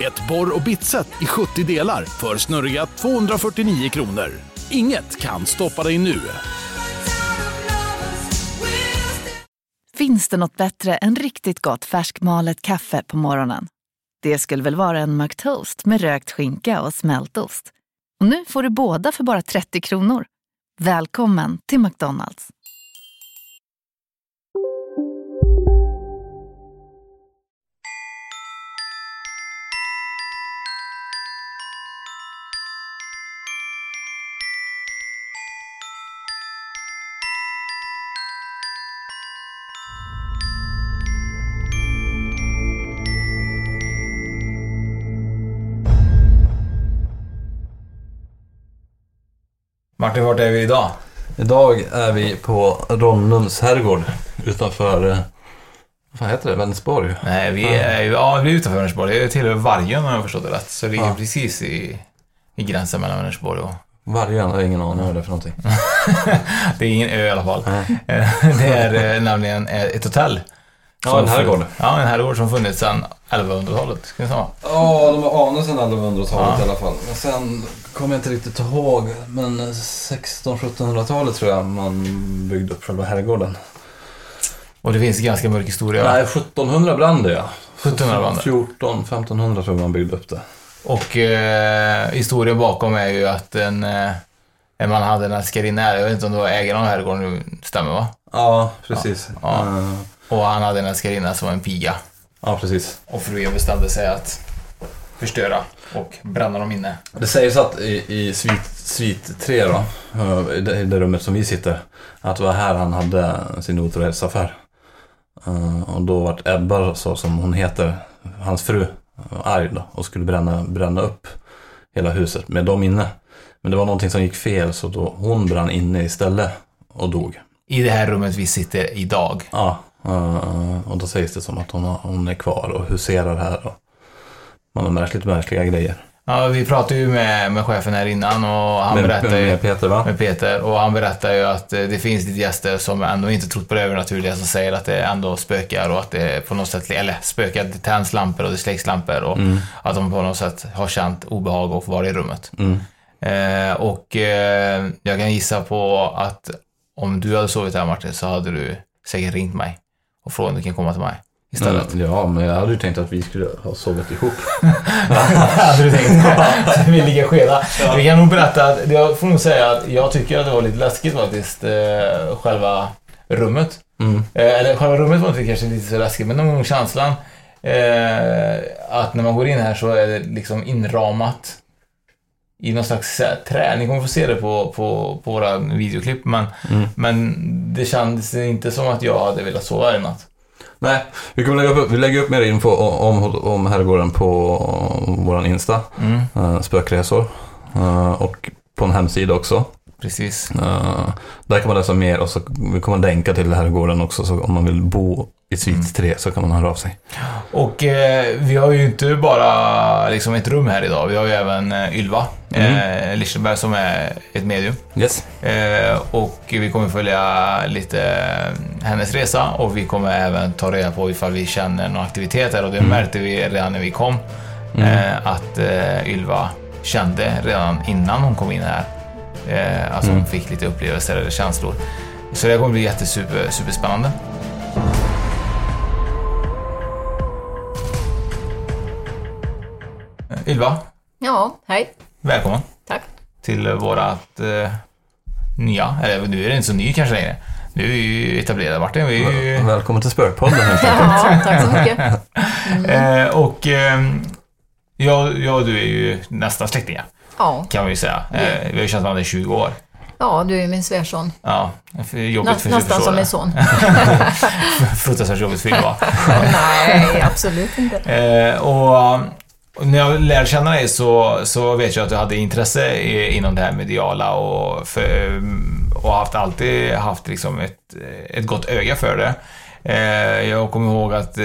Ett borr och bitset i 70 delar för snurriga 249 kronor. Inget kan stoppa dig nu. Finns det något bättre än riktigt gott färskmalet kaffe på morgonen? Det skulle väl vara en McToast med rökt skinka och smältost. Och nu får du båda för bara 30 kronor. Välkommen till McDonalds. Martin, vart är vi idag? Idag är vi på Ronnums herrgård utanför, eh, vad heter det, Vänersborg? Nej, vi är, ju- ja, vi är utanför Vänersborg. Det tillhör Vargön om jag förstått det rätt. Så det ligger Ja. precis i, i gränsen mellan Vänersborg och... Vargen, jag har ingen aning vad det är för någonting. Det är ingen ö i alla fall. Eh, Det är eh, nämligen ett hotell. Ja, en herrgård. Ja, en herrgård som funnits sedan 1100-talet. Ska vi säga. Ja, de har anat sedan 1100-talet Ja. i alla fall. Men sen kommer jag inte riktigt ihåg, men 1600-1700-talet tror jag man byggde upp själva herrgården. Och det finns ganska mörk historia. Nej, 1700 brann det ja. 1700 brann det. 14, 1500 tror jag man byggde upp det. Och eh, historien bakom är ju att en, eh, en man hade en älskarinna. Jag vet inte om det var ägaren av herrgården nu. Stämmer va? Ja, precis. Ja. Eh, Och han hade en älskarinna som var en piga. ja precis. Och frun bestämde sig att förstöra och bränna dem inne. Det sägs att i, i svit, svit 3 då, eh, i det, i det rummet som vi sitter, att det var här han hade sin otrohetsaffär. Eh, och då vart Ebba, så som hon heter, hans fru, arg då och skulle bränna, bränna upp hela huset med dem inne. Men det var någonting som gick fel så då hon brann inne istället och dog. I det här rummet vi sitter idag. Ja, eh, och då sägs det som att hon, hon är kvar och huserar här. Och man har märkligt märkliga grejer. Ja, vi pratade ju med, med chefen här innan och han med, berättade ju... med Peter va? Med Peter och han berättar ju att eh, det finns lite gäster som ändå inte trott på det övernaturliga som säger att det ändå spökar och att det på något sätt, eller spökar, det tänds lampor och det släcks lampor och att de på något sätt har känt obehag och vara i rummet. Mm. Eh, och eh, jag kan gissa på att om du hade sovit här Martin så hade du säkert ringt mig och frågat om du kan komma till mig istället. Mm, ja, men jag hade ju tänkt att vi skulle ha sovit ihop. hade du tänkt? vi ligger skeda. Vi kan nog berätta att, jag får nog säga att jag tycker att det var lite läskigt faktiskt, eh, själva rummet. Mm. Eh, eller själva rummet var inte kanske lite så läskigt, men någon gång känslan eh, att när man går in här så är det liksom inramat i någon slags eh, trä. Ni kommer få se det på, på, på våra videoklipp, men, Mm. men det kändes inte som att jag hade velat sova här i natt. Nej, vi kommer lägga upp, vi lägger upp mer info om, om, om herrgården på vår Insta, Mm, uh, spökresor. Eh, och på en hemsida också. Precis. Eh, där kan man läsa mer och så vi kommer länka till herrgården också. Så om man vill bo i svit 3 så kan man höra av sig. Och eh, vi har ju inte bara liksom ett rum här idag. Vi har ju även eh, Ylva eh, Lichtenberg som är ett medium. Yes. Eh, och vi kommer följa lite eh, hennes resa och vi kommer även ta reda på ifall vi känner någon aktivitet här och det märkte vi redan när vi kom. Eh, att Ylva kände redan innan hon kom in här. Eh, alltså hon fick lite upplevelser eller känslor. Så det kommer bli jättesuper, superspännande. Eh, Ylva, Ja, hej. välkommen Tack. till vårat eh, nya, eller nu är det inte så ny kanske längre. Nu är vi ju etablerade Martin. Vi är ju, Välkommen till Spökpodden helt enkelt. Ja, tack så mycket. eh, och eh, jag, jag och du är ju nästan släktingar, Ja, kan vi ju säga. Eh, vi har ju känt varandra i 20 år. ja du är min svärson. Ja, jobbigt Nä, för nästan som min son. Fruktansvärt jobbigt för Ylva. Nej, absolut inte. Eh, och och när jag lärde känna dig så, så vet jag att du hade intresse i, inom det här mediala och, för, och haft, alltid haft liksom ett, ett gott öga för det. Eh, jag kommer ihåg att eh,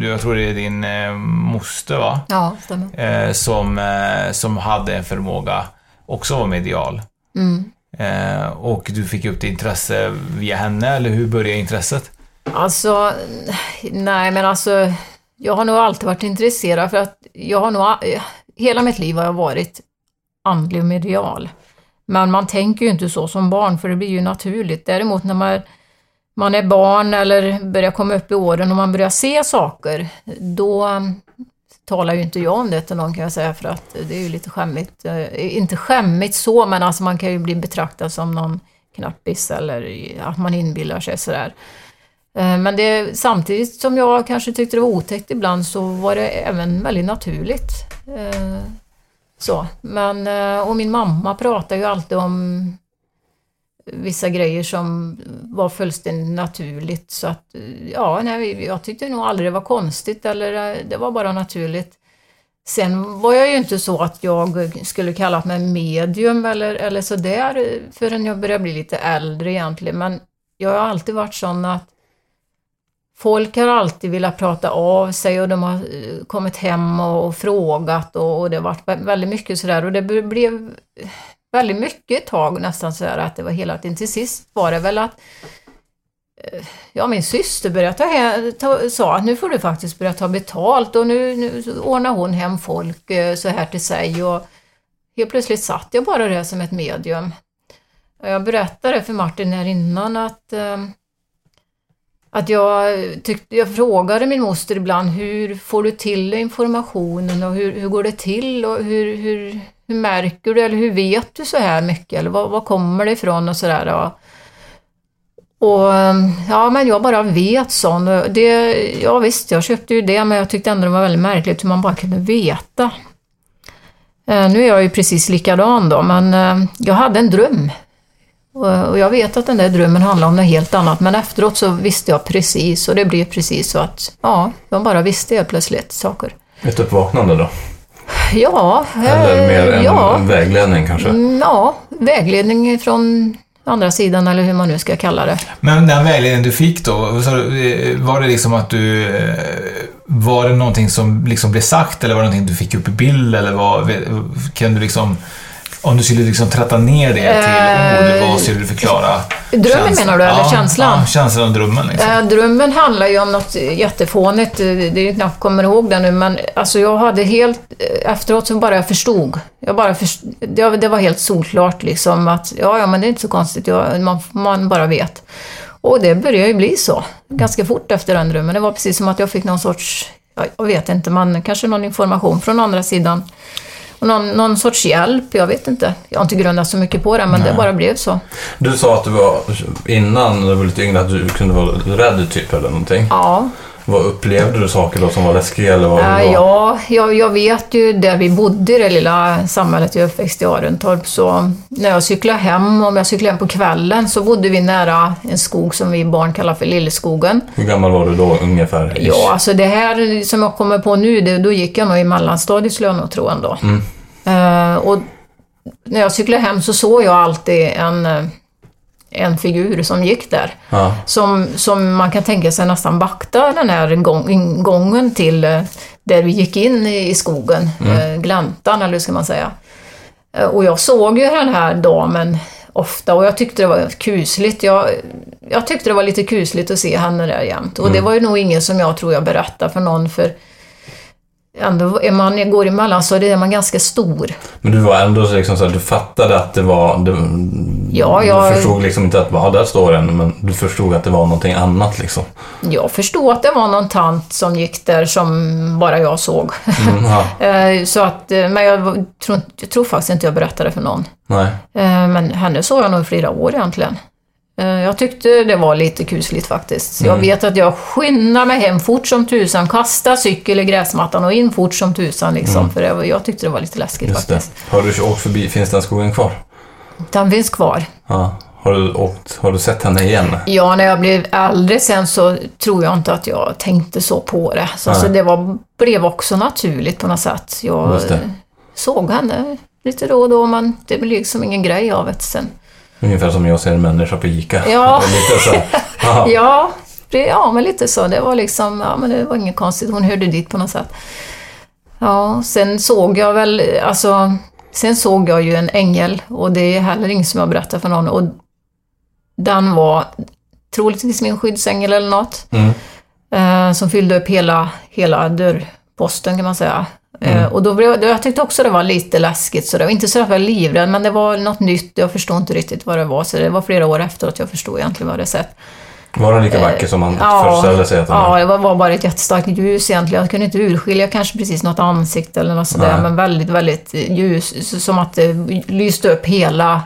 jag tror det är din eh, moster va? Ja, stämmer. Eh, som, eh, som hade en förmåga också att vara medial. Mm. Eh, och du fick upp det intresse via henne, eller hur började intresset? Alltså, nej men alltså, jag har nog alltid varit intresserad för att jag har nog, hela mitt liv har jag varit andlig och medial. Men man tänker ju inte så som barn för det blir ju naturligt. Däremot när man, man är barn eller börjar komma upp i åren och man börjar se saker, då talar ju inte jag om det till någon kan jag säga för att det är ju lite skämmigt. Eh, inte skämmigt så, men alltså man kan ju bli betraktad som någon knappis eller att man inbillar sig sådär. Eh, men det, samtidigt som jag kanske tyckte det var otäckt ibland så var det även väldigt naturligt. Eh, så. Men, och min mamma pratar ju alltid om vissa grejer som var fullständigt naturligt. Så att, ja, nej, jag tyckte nog aldrig det var konstigt eller eh, det var bara naturligt. Sen var jag ju inte så att jag skulle kalla mig medium eller, eller sådär eh, förrän jag började bli lite äldre egentligen. Men jag har alltid varit sån att folk har alltid velat prata av sig och de har eh, kommit hem och, och frågat och, och det har varit väldigt mycket sådär och det blev väldigt mycket ett tag nästan så här att det var hela tiden. Till sist var det väl att eh, Ja, min syster började ta, hem, ta, sa att nu får du faktiskt börja ta betalt och nu, nu ordnar hon hem folk eh, så här till sig och helt plötsligt satt jag bara där som ett medium. Jag berättade för Martin här innan att eh, att jag, tyckte, jag frågade min moster ibland hur får du till informationen och hur, hur går det till och hur, hur, hur märker du eller hur vet du så här mycket eller var, var kommer det ifrån och sådär. Och, och ja, men jag bara vet sånt. Det, ja visst, jag köpte ju det men jag tyckte ändå det var väldigt märkligt hur man bara kunde veta. Eh, nu är jag ju precis likadan då, men ehm, jag hade en dröm och jag vet att den där drömmen handlar om något helt annat, men efteråt så visste jag precis och det blev precis så att, ja, jag bara visste helt plötsligt saker. Ett uppvaknande då? Ja, Eller eh, mer en ja, vägledning kanske? Mm, ja, vägledning från andra sidan eller hur man nu ska kalla det. Men den vägledningen du fick då, eh, var det liksom att du... eh, Var det någonting som liksom blev sagt eller var det någonting du fick upp i bild eller vad, kan du liksom... Om du skulle liksom tratta ner det till Eh, ord, vad skulle du förklara? drömmen menar du, eller ja, känslan? Ja, känslan och drömmen liksom. Eh, drömmen handlar ju om något jättefånigt, eh, det är ju knappt kommer ihåg det nu, men alltså jag hade helt, efteråt så bara jag förstod. Jag bara först, det, var helt solklart liksom att, ja, ja men det är inte så konstigt, jag, man, man bara vet. Och det började ju bli så, ganska fort efter den drömmen. Det var precis som att jag fick någon sorts, ja, jag vet inte, man, kanske någon information från andra sidan. Och någon, någon sorts hjälp, jag vet inte. Jag har inte grundat så mycket på det, men det bara blev så. Du sa att du var, innan du var lite yngre, att du kunde vara rädd typ eller någonting. Ja, Vad upplevde du saker då som var läskiga eller vad det Ja, jag, jag vet ju där vi bodde i det lilla samhället jag är uppväxt i Arentorp så när jag cyklade hem, om jag cyklade hem på kvällen så bodde vi nära en skog som vi barn kallar för Lilleskogen. Hur gammal var du då ungefär? Ja, alltså det här som jag kommer på nu, det, då gick jag nog i mellanstadiet skulle jag nog tro ändå. Eh, och när jag cyklade hem så såg jag alltid en, eh, en figur som gick där. Ja. Som, som man kan tänka sig nästan vakta den här gång, ingången till eh, där vi gick in i, skogen, eh, gläntan eller hur ska man säga. Eh, och jag såg ju den här damen ofta och jag tyckte det var kusligt. Jag, jag tyckte det var lite kusligt att se henne där jämt. Och det var ju nog ingen som jag tror jag berättade för någon för ändå är man går emellan så är man ganska stor. Men du var ändå så liksom så här, du fattade att det var... Du, Ja, du jag- förstod liksom inte att ja, där står en, men du förstod att det var någonting annat liksom. Jag förstod att det var någon tant som gick där som bara jag såg. Mm, ja. Eh, Så att, eh, men jag tror, jag tror faktiskt inte jag berättade för någon. Nej. Eh, Men henne såg jag nog i flera år egentligen. Eh, Jag tyckte det var lite kusligt faktiskt. Så Mm. Jag vet att jag skyndade mig hem fort som tusan, kastade cykel i gräsmattan och in fort som tusan liksom. För det jag tyckte det var lite läskigt Mm. Just det. faktiskt. Har du åkt förbi, finns den skogen kvar? Den finns kvar. Ja. Har du, åkt, har du sett henne igen? Ja, när jag blev äldre sen så tror jag inte att jag tänkte så på det. Så, Nej. så det var, blev också naturligt på något sätt. Jag det. såg henne lite då och då, men det blev liksom ingen grej av det sen. Ungefär som jag ser en människa på ICA. Ja. Lite så. Ja, det, ja, men lite så. Det var liksom, ja men det var inget konstigt. Hon hörde dit på något sätt. Ja, sen såg jag väl, alltså, sen såg jag ju en ängel och det är heller inget som jag berättar för någon. Och den var troligtvis min skyddsängel eller något. Mm. Eh, som fyllde upp hela, hela dörrposten kan man säga. Eh, och då blev, jag- tyckte också det var lite läskigt, så det var inte så att jag var livrädd, men det var något nytt. Jag förstod inte riktigt vad det var, så det var flera år efter att jag förstod egentligen vad det sett. Var den lika vacker som man Eh, Ja, föreställer sig att den ja, är? det var, var bara ett jättestarkt ljus egentligen. Jag kunde inte urskilja kanske precis något ansikte eller något sådär, Nej. men väldigt, väldigt ljus. Som att det lyste upp hela,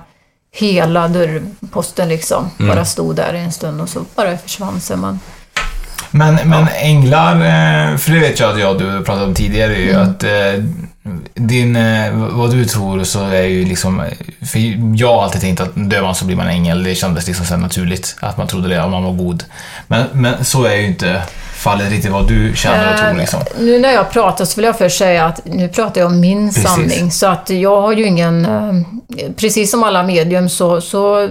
hela dörrposten liksom. Mm. Bara stod där en stund och så bara försvann. Men, Men, men änglar, eh, för det vet jag att jag och du pratade om tidigare, är ju Mm. att eh, din, eh, vad du tror så är ju liksom, för jag har alltid tänkt att dör man så blir man ängel, det kändes liksom så naturligt att man trodde det om man var god. Men, men så är ju inte fallet riktigt vad du känner och tror Eh, liksom. Nu när jag pratar så vill jag först säga att nu pratar jag om min Precis. sanning. Så att jag har ju ingen... eh, Precis som alla medium så, så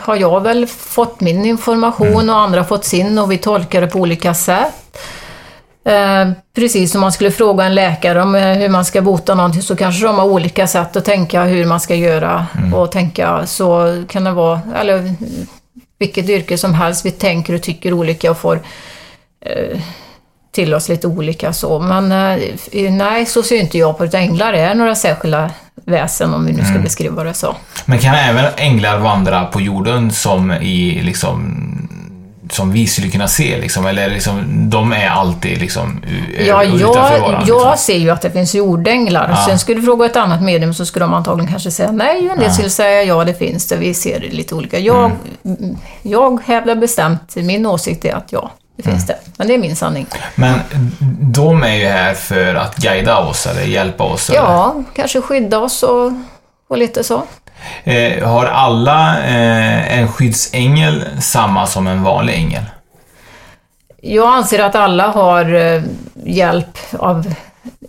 har jag väl fått min information Mm. och andra fått sin och vi tolkar det på olika sätt. Eh, precis som man skulle fråga en läkare om eh, hur man ska bota någonting så kanske de har olika sätt att tänka hur man ska göra Mm. och tänka så kan det vara, eller vilket yrke som helst, vi tänker och tycker olika och får eh, till oss lite olika så. Men eh, nej, så ser inte jag på det. Änglar är några särskilda väsen om vi nu ska Mm. beskriva det så. Men kan även änglar vandra på jorden som i liksom som vi skulle kunna se liksom, eller liksom, de är alltid liksom Ja, jag, våran, jag liksom. ser ju att det finns jordänglar. Ja. Sen skulle du fråga ett annat medium så skulle de antagligen kanske säga nej, en del Ja. skulle säga ja, det finns det. Vi ser det lite olika. Jag, Mm. jag hävdar bestämt, min åsikt är att ja, det finns det. Men det är min sanning. Men de är ju här för att guida oss eller hjälpa oss. eller? Ja, kanske skydda oss och, och lite så. Eh, har alla eh, en skyddsängel samma som en vanlig ängel? Jag anser att alla har eh, hjälp av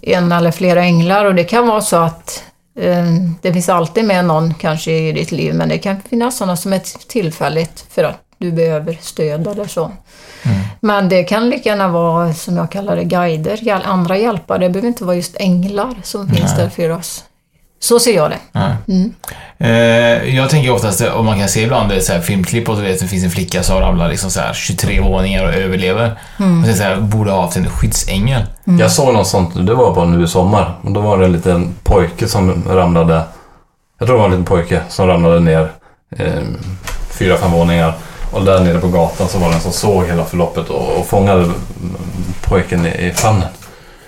en eller flera änglar och det kan vara så att eh, det finns alltid med någon kanske i ditt liv men det kan finnas sådana som är tillfälligt för att du behöver stöd eller så. Men det kan lika gärna vara, som jag kallar det, guider, andra hjälpare. Det behöver inte vara just änglar som finns Nej. där för oss. Så ser jag det. Mm. Eh, jag tänker oftast, om man kan se ibland det är så här filmklipp och du vet, det finns en flicka som ramlar liksom så här 23 våningar och överlever. Mm. Och så här, borde ha haft en skyddsängel. Jag såg något sånt, det var bara nu i sommar. Och då var det en liten pojke som ramlade. Jag tror det var en liten pojke som ramlade ner eh, fyra, fem våningar. Och där nere på gatan så var det en som såg hela förloppet och, och fångade mm, pojken i, i famnen.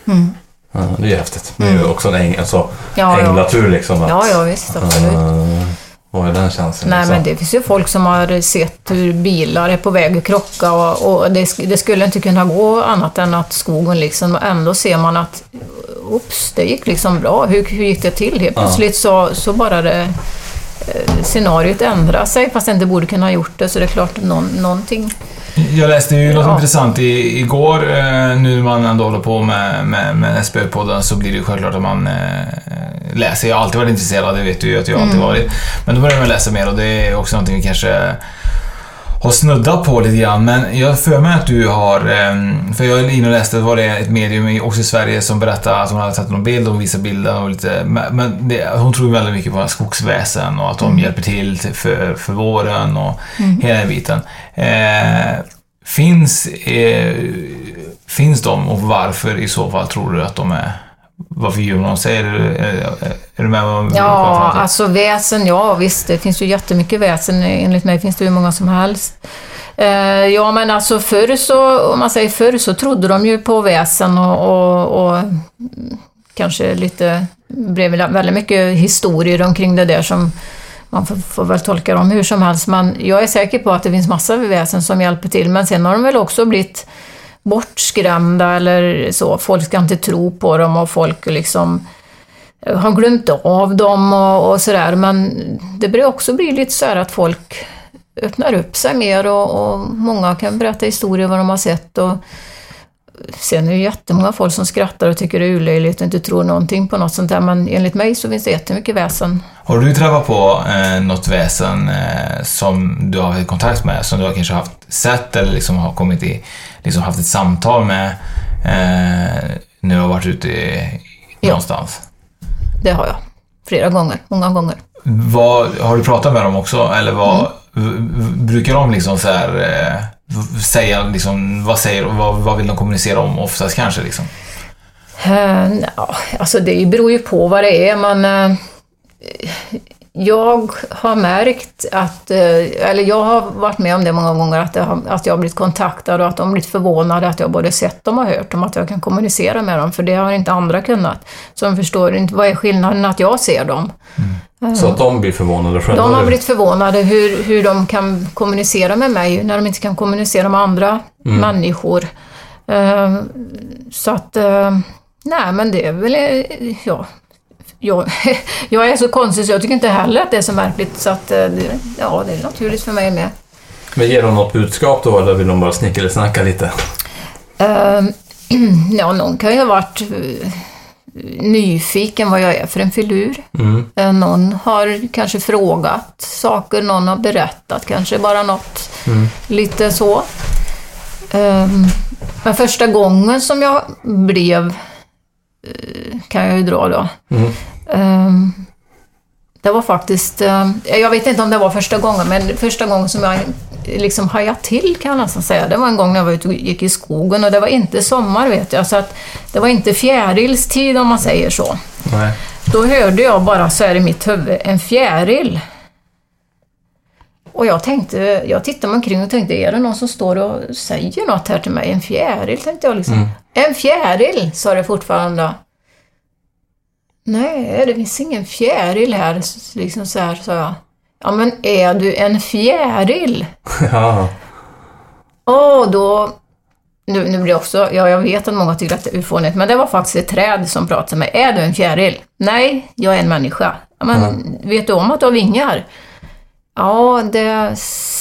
Mm. Ja, det är ju häftigt. Det är ju också en äng, alltså, Ja, ja. änglatur liksom. Att, Ja, ja, visst, absolut. eh, vad är den känslan? Nej, liksom? men det finns ju folk som har sett hur bilar är på väg att krocka och, och det, det skulle inte kunna gå annat än att skogen liksom, ändå ser man att Oops, det gick liksom bra. Hur, hur gick det till? Helt Ja. plötsligt så, så bara det eh, scenariot ändrar sig fast det inte borde kunna ha gjort det så det är klart någon, någonting. Jag läste ju något Ja. intressant i, igår, eh, nu när man ändå håller på med, med, med SBÖ-podden så blir det ju självklart att man eh, läser. Jag har alltid varit intresserad, det vet du ju att jag alltid Mm. varit. Men då börjar man läsa mer och det är också någonting vi kanske har snuddat på lite grann. Men jag för mig att du har, eh, för jag är inne och läste, var det ett medium också i Sverige som berättade att hon hade tagit någon bild, hon visade bilden och lite, men det, hon tror väldigt mycket på skogsväsen och att de hjälper till för, för våren och hela den biten. Eh, finns, eh, finns de och varför i så fall tror du att de är varför gör de sig? Är du, med vad Ja, alltså väsen, ja visst, det finns ju jättemycket väsen. Enligt mig finns det hur många som helst. Eh, ja, men alltså förr så, om man säger förr, så trodde de ju på väsen och, och, och kanske lite, blev väl väldigt mycket historier omkring det där som man får, får väl tolka dem hur som helst, men jag är säker på att det finns massa väsen som hjälper till, men sen har de väl också blivit bortskrämda eller så. Folk ska inte tro på dem och folk liksom har glömt av dem och, och sådär. Men det börjar också bli lite så här att folk öppnar upp sig mer och, och många kan berätta historier vad de har sett. Och, Sen är det jättemånga folk som skrattar och tycker det är urlöjligt och inte tror någonting på något sånt där, men enligt mig så finns det jättemycket väsen. Har du träffat på eh, något väsen eh, som du har haft kontakt med, som du har kanske haft sett eller liksom har kommit i, liksom haft ett samtal med eh, när du har varit ute i, Ja. någonstans? Det har jag. Flera gånger, många gånger. Vad, har du pratat med dem också? Eller vad, v- brukar de liksom så här, eh, säga liksom, vad säger vad, vad vill de kommunicera om oftast kanske liksom? Uh, ja, alltså det beror ju på vad det är, men eh, jag har märkt att, eh, eller jag har varit med om det många gånger, att, har, att jag har blivit kontaktad och att de har blivit förvånade att jag både sett dem och hört dem, att jag kan kommunicera med dem, för det har inte andra kunnat. Så de förstår inte, vad är skillnaden att jag ser dem? Så att de blir förvånade själva. De har blivit förvånade hur, hur de kan kommunicera med mig när de inte kan kommunicera med andra människor. Eh, så att, eh, nej men det är väl, ja. Jag, jag är så konstig så jag tycker inte heller att det är så märkligt så att, eh, ja det är naturligt för mig med. Men ger de något budskap då eller vill de bara snicka eller snacka lite? Eh, ja, någon kan ju ha varit eh, nyfiken vad jag är för en filur. Mm. Eh, Någon har kanske frågat saker, någon har berättat kanske bara något lite så. Ehm, Men första gången som jag blev, kan jag ju dra då, Mm. Ehm, det var faktiskt, eh, jag vet inte om det var första gången, men första gången som jag liksom hajade till kan jag nästan säga. Det var en gång när jag var ute och gick i skogen och det var inte sommar vet jag, så att det var inte fjärilstid om man säger så. Nej. Då hörde jag bara så här i mitt huvud, en fjäril. Och jag tänkte, jag tittade mig omkring och tänkte, är det någon som står och säger något här till mig? En fjäril, tänkte jag liksom. En fjäril, sa det fortfarande. Nej, det finns ingen fjäril här, liksom så här, sa jag. Ja, men är du en fjäril? Ja. Och då... Nu, nu blir det också... Ja, jag vet att många tycker att det är fånigt, men det var faktiskt ett träd som pratade med mig. Är du en fjäril? Nej, jag är en människa. Ja, men vet du om att du har vingar? Ja, det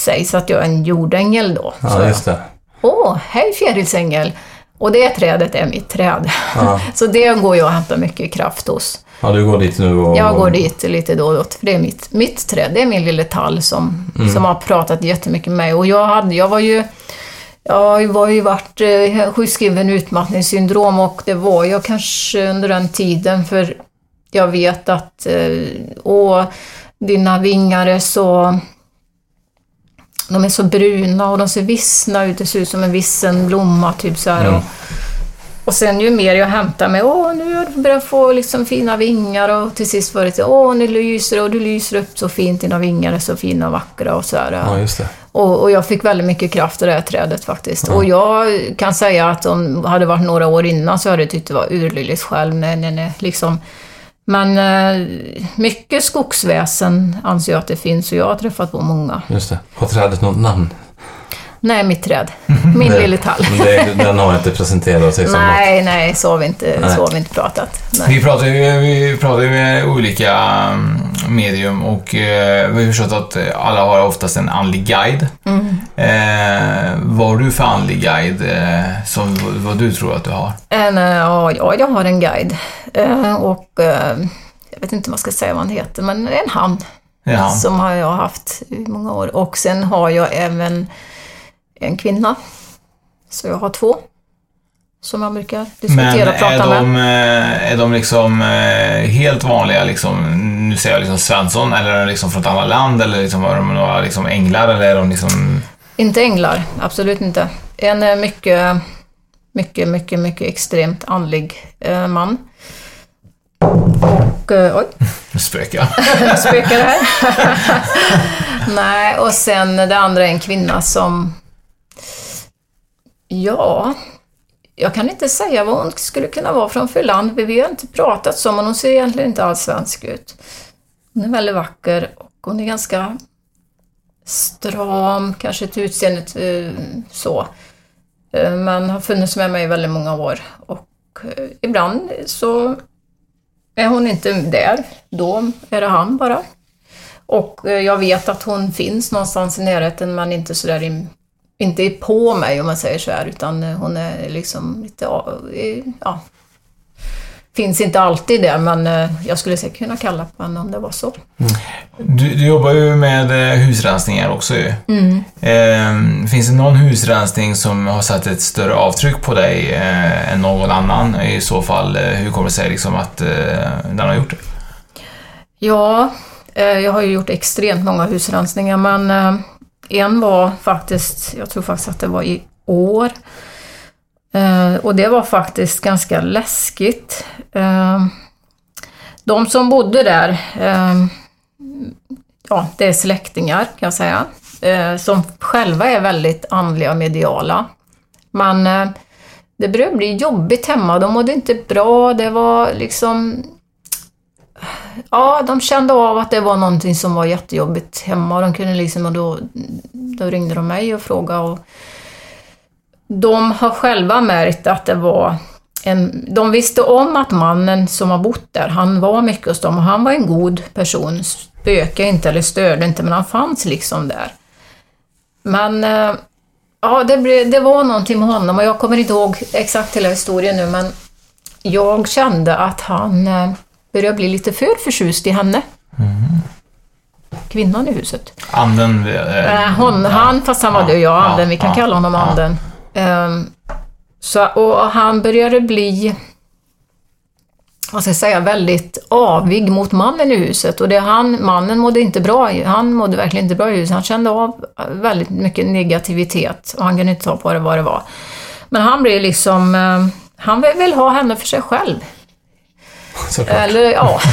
sägs att jag är en jordängel då. ja, just det. Åh, hej fjärilsängel! Och det trädet är mitt träd. Ja. Så det går jag och hämtar mycket kraft hos. Ja, du går dit nu och... Jag går dit lite då och då, för det är mitt, mitt träd. Det är min lilla tall som, som har pratat jättemycket med mig. Och jag, hade, jag var ju... Jag var ju varit eh, sjukskriven utmattningssyndrom och det var jag kanske under den tiden för jag vet att eh, åh, dina vingar är så... De är så bruna och de ser vissna ut, det ser ut som en vissen blomma typ så här. Och, och sen ju mer jag hämtar mig, åh nu har du börjat få liksom fina vingar och till sist var det så, åh nu lyser och du lyser upp så fint, dina vingar är så fina och vackra och så här. Ja. Och, och jag fick väldigt mycket kraft av det här trädet faktiskt. Och jag kan säga att om det hade varit några år innan så hade jag tyckt det var urlöjligt själv. Nej, nej, nej, liksom. Men eh, mycket skogsväsen anser jag att det finns och jag har träffat på många. Just det. Har trädet något namn? Nej, mitt träd. Min lilla tall. Det, den har inte presenterat sig som något. Nej, nej, så har vi inte, Nej. så har vi inte pratat. Nej. Vi pratar ju vi pratar med olika mm, medium och eh, vi har förstått att alla har oftast en andlig guide. Eh, vad har du för andlig guide eh, som vad du tror att du har? En, eh, ja, ja, jag har en guide. Och jag vet inte vad jag ska säga vad han heter, men en han. Ja. Som har jag haft i många år. Och sen har jag även en kvinna. Så jag har två. Som jag brukar Men diskutera och prata med. de, eh, är de liksom eh, helt vanliga, liksom, nu säger jag liksom Svensson, eller är de liksom från ett annat land, eller liksom, är de några liksom änglar, eller är de liksom... Inte änglar, absolut inte. En är mycket, mycket, mycket, mycket extremt andlig eh, man. Och, oj, Nu spökar jag. nu spökar det här. Nej, och sen det andra är en kvinna som... Ja, jag kan inte säga vad hon skulle kunna vara från för land, vi har inte pratat så, men hon ser egentligen inte alls svensk ut. Hon är väldigt vacker och hon är ganska stram, kanske till utseendet eh, så. Eh, men har funnits med mig i väldigt många år och eh, ibland så är hon inte där, då är det han bara. Och jag vet att hon finns någonstans i närheten men inte sådär inte är på mig om man säger så här utan eh, hon är liksom lite, ja, eh, ja finns inte alltid där men eh, jag skulle säkert kunna kalla på henne om det var så. Du, du jobbar ju med husrensningar också ju. Mm. Eh, finns det någon husrensning som har satt ett större avtryck på dig eh, än någon annan? I så fall, hur kommer det sig liksom att eh, den har gjort det? Ja, eh, jag har ju gjort extremt många husrensningar men en var faktiskt, jag tror faktiskt att det var i år. Eh, och det var faktiskt ganska läskigt. Eh, de som bodde där, eh, ja det är släktingar kan jag säga, som själva är väldigt andliga och mediala. Men det började bli jobbigt hemma, de mådde inte bra, det var liksom Ja, de kände av att det var någonting som var jättejobbigt hemma. De kunde liksom, och då, då ringde de mig och frågade. Och de har själva märkt att det var en... De visste om att mannen som har bott där, han var mycket hos dem och han var en god person. Spökade inte eller störde inte, men han fanns liksom där. Men eh, ja, det, blev, det var någonting med honom och jag kommer inte ihåg exakt hela historien nu, men jag kände att han eh, eh, började bli lite för förtjust i henne. Kvinnan i huset. Anden? Eh, Eh, hon, Han, fast han var Ja, död, ja, ja, anden, vi kan ja, kalla honom ja. anden. Ehm, så, och han började bli, vad ska jag säga, väldigt avig mot mannen i huset. Och det han, mannen mådde inte bra, han mådde verkligen inte bra i huset. Han kände av väldigt mycket negativitet och han kunde inte ta på det vad det var. Men han blev liksom, eh, han vill ha henne för sig själv. Såklart. Eller ja.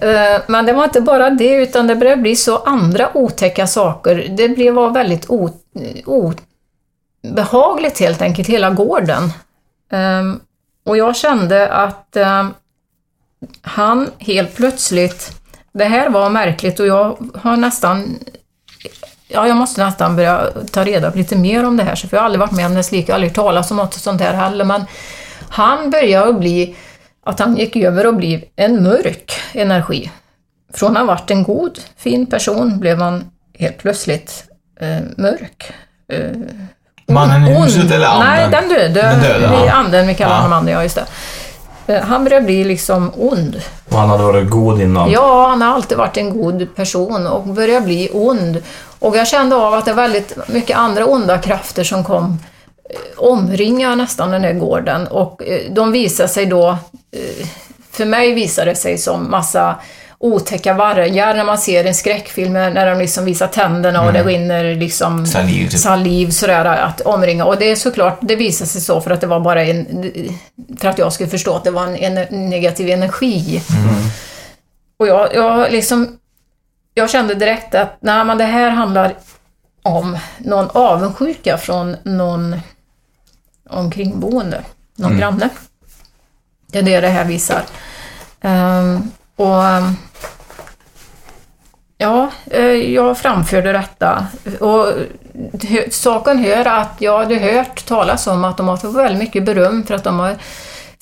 Eh, Men det var inte bara det, utan det började bli så andra otäcka saker. Det blev var väldigt obehagligt helt enkelt, hela gården. Ehm, Och jag kände att ehm, han helt plötsligt, det här var märkligt och jag har nästan Ja, jag måste nästan börja ta reda på lite mer om det här, så för jag har aldrig varit med om jag har aldrig talat om något sånt här heller, men han började bli, att han gick över och blev en mörk energi. Från att ha varit en god, fin person blev han helt plötsligt eh, mörk. Eh, Mannen i huset eller anden? Nej, den döde. Den döde, Vi-. Anden, vi kallar Ja. honom anden, ja just det. Eh, Han började bli liksom ond. Och han hade varit god innan. Ja, han har alltid varit en god person och började bli ond. Och jag kände av att det var väldigt mycket andra onda krafter som kom eh, omringa nästan den här gården och eh, de visade sig då, eh, för mig visade det sig som massa otäcka vargar när man ser en skräckfilm när de liksom visar tänderna och det rinner liksom Saliv, typ. saliv sådär att omringa. Och det är såklart, det visade sig så för att det var bara en, för att jag skulle förstå att det var en, en negativ energi. Och jag, jag liksom, jag kände direkt att nej, men det här handlar om någon avundsjuka från någon omkringboende, någon granne. Det är det det här visar. Ehm, och ehm, Ja, eh, jag framförde detta. Och saken hör att jag hade hört talas om att de har fått väldigt mycket beröm för att de har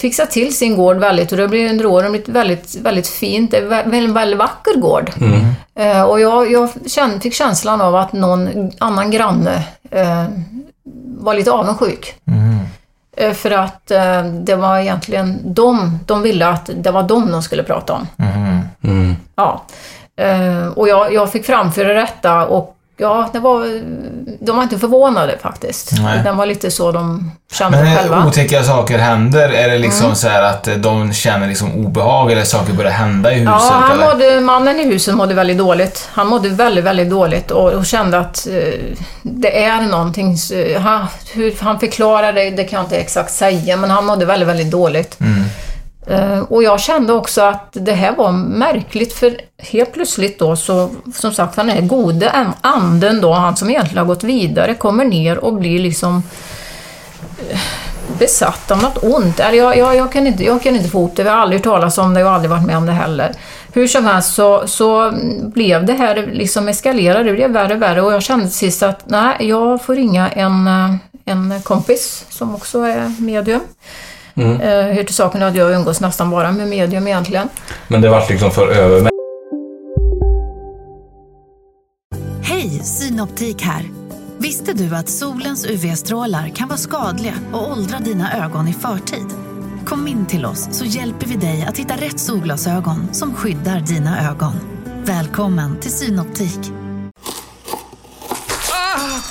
fixat till sin gård väldigt och det blir under åren blivit väldigt, väldigt fint. Det är vä- väldigt, väldigt vacker gård. Eh, och jag, jag fick känslan av att någon annan granne eh, var lite avundsjuk. Eh, för att eh, det var egentligen de, de ville att det var dem de skulle prata om. Mm. Ja. Eh, och jag, jag fick framföra detta och ja, det var, de var inte förvånade faktiskt. Nej. Det var lite så de kände Men när själva. otäcka saker händer, är det liksom Mm. så att eh, de känner liksom obehag eller saker börjar hända i huset? Ja, han eller? mådde, mannen i huset mådde väldigt dåligt. Han mådde väldigt, väldigt dåligt och, och kände att eh, det är någonting... eh, han, hur han förklarade det, det kan jag inte exakt säga, men han mådde väldigt, väldigt dåligt. Eh, Eh, och jag kände också att det här var märkligt för helt plötsligt då så, som sagt, den här gode anden då, han som egentligen har gått vidare, kommer ner och blir liksom eh, besatt av något ont. Eller jag, jag, jag, kan inte, jag kan inte få ihop det, vi har aldrig hört talas om det, jag har aldrig varit med om det heller. Hur som helst så, så blev det här liksom eskalerade, det blev värre och värre och jag kände till sist att nej, jag får ringa en, eh, en kompis som också är medium. Mm. Eh, hör till saken att jag umgås nästan bara med medium egentligen. Men det vart liksom för över mig. Hej, Synoptik här. Visste du att solens UV-strålar kan vara skadliga och åldra dina ögon i förtid? Kom in till oss så hjälper vi dig att hitta rätt solglasögon som skyddar dina ögon. Välkommen till Synoptik.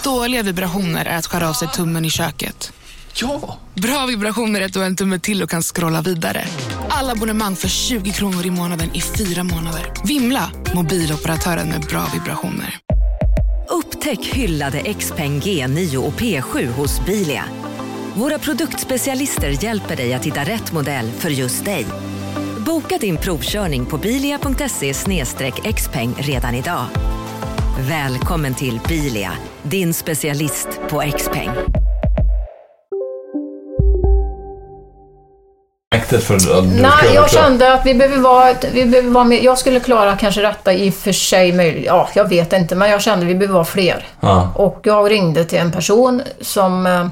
Dåliga vibrationer är att skära av sig tummen i köket. Ja! Bra vibrationer är att du har en tumme till och kan scrolla vidare. Alla abonnemang för 20 kronor i månaden i fyra månader. Vimla! Mobiloperatören med bra vibrationer. Upptäck hyllade XPeng G9 och P7 hos Bilia. Våra produktspecialister hjälper dig att hitta rätt modell för just dig. Boka din provkörning på bilia.se xpeng redan idag. Välkommen till Bilia, din specialist på XPeng. Mäktigt för att Nej, jag klar. kände att vi behöver vara, vi behöver vara mer, jag skulle klara kanske detta i och för sig möjligt, ja, jag vet inte, men jag kände att vi behöver vara fler. Ja. Och jag ringde till en person som eh,